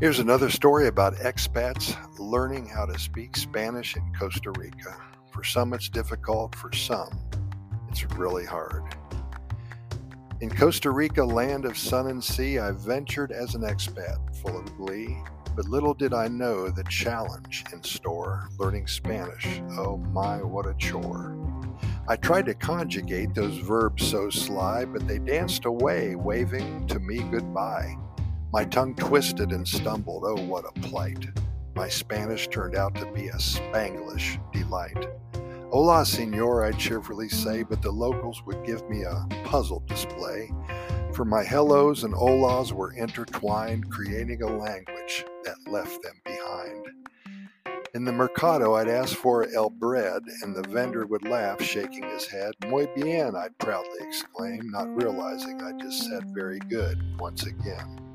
Here's another story about expats learning how to speak Spanish in Costa Rica. For some, it's difficult, for some, it's really hard. In Costa Rica, land of sun and sea, I ventured as an expat, full of glee. But little did I know the challenge in store, learning Spanish. Oh my, what a chore. I tried to conjugate those verbs so sly, but they danced away, waving to me goodbye. My tongue twisted and stumbled, oh, what a plight. My Spanish turned out to be a Spanglish delight. Hola, senor, I'd cheerfully say, but the locals would give me a puzzled display. For my hellos and olas were intertwined, creating a language that left them behind. In the mercado, I'd ask for el bread, and the vendor would laugh, shaking his head. Muy bien, I'd proudly exclaim, not realizing I just said very good once again.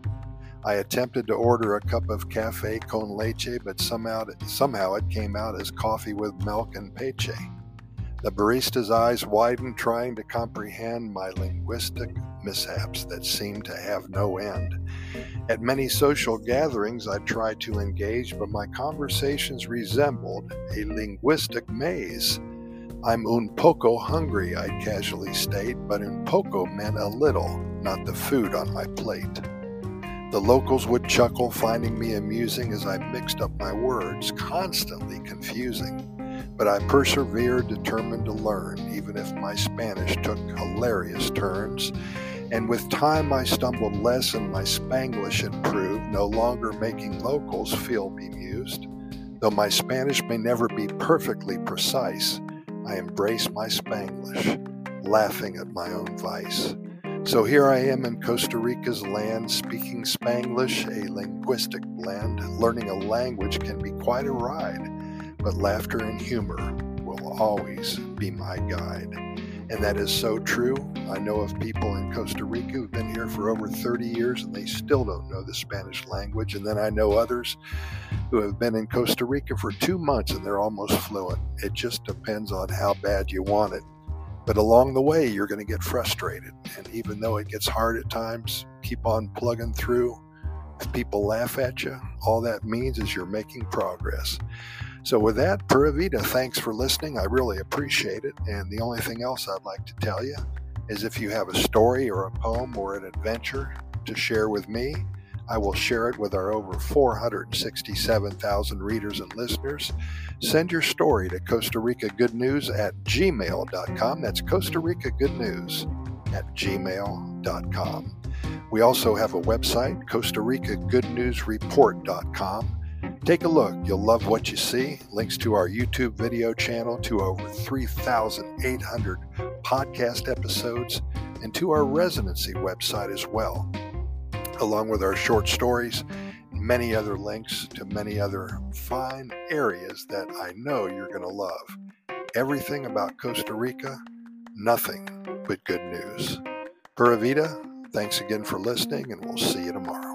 I attempted to order a cup of cafe con leche, but somehow, somehow it came out as coffee with milk and peche. The barista's eyes widened, trying to comprehend my linguistic mishaps that seemed to have no end. At many social gatherings, I tried to engage, but my conversations resembled a linguistic maze. I'm un poco hungry, I'd casually state, but un poco meant a little, not the food on my plate. The locals would chuckle, finding me amusing as I mixed up my words, constantly confusing. But I persevered, determined to learn, even if my Spanish took hilarious turns. And with time I stumbled less and my Spanglish improved, no longer making locals feel bemused. Though my Spanish may never be perfectly precise, I embrace my Spanglish, laughing at my own vice. So here I am in Costa Rica's land, speaking Spanglish, a linguistic blend. Learning a language can be quite a ride, but laughter and humor will always be my guide. And that is so true. I know of people in Costa Rica who've been here for over 30 years and they still don't know the Spanish language. And then I know others who have been in Costa Rica for two months and they're almost fluent. It just depends on how bad you want it. But along the way, you're going to get frustrated. And even though it gets hard at times, keep on plugging through. If people laugh at you, all that means is you're making progress. So, with that, Pura Vida, thanks for listening. I really appreciate it. And the only thing else I'd like to tell you is if you have a story or a poem or an adventure to share with me, I will share it with our over 467,000 readers and listeners. Send your story to Costa Rica Good News at gmail.com. That's Costa Rica Good News at gmail.com. We also have a website, Costa Rica Good News Report.com. Take a look. You'll love what you see. Links to our YouTube video channel, to over 3,800 podcast episodes, and to our residency website as well, along with our short stories many other links to many other fine areas that I know you're going to love. Everything about Costa Rica, nothing but good news. Pura Vida, thanks again for listening, and we'll see you tomorrow.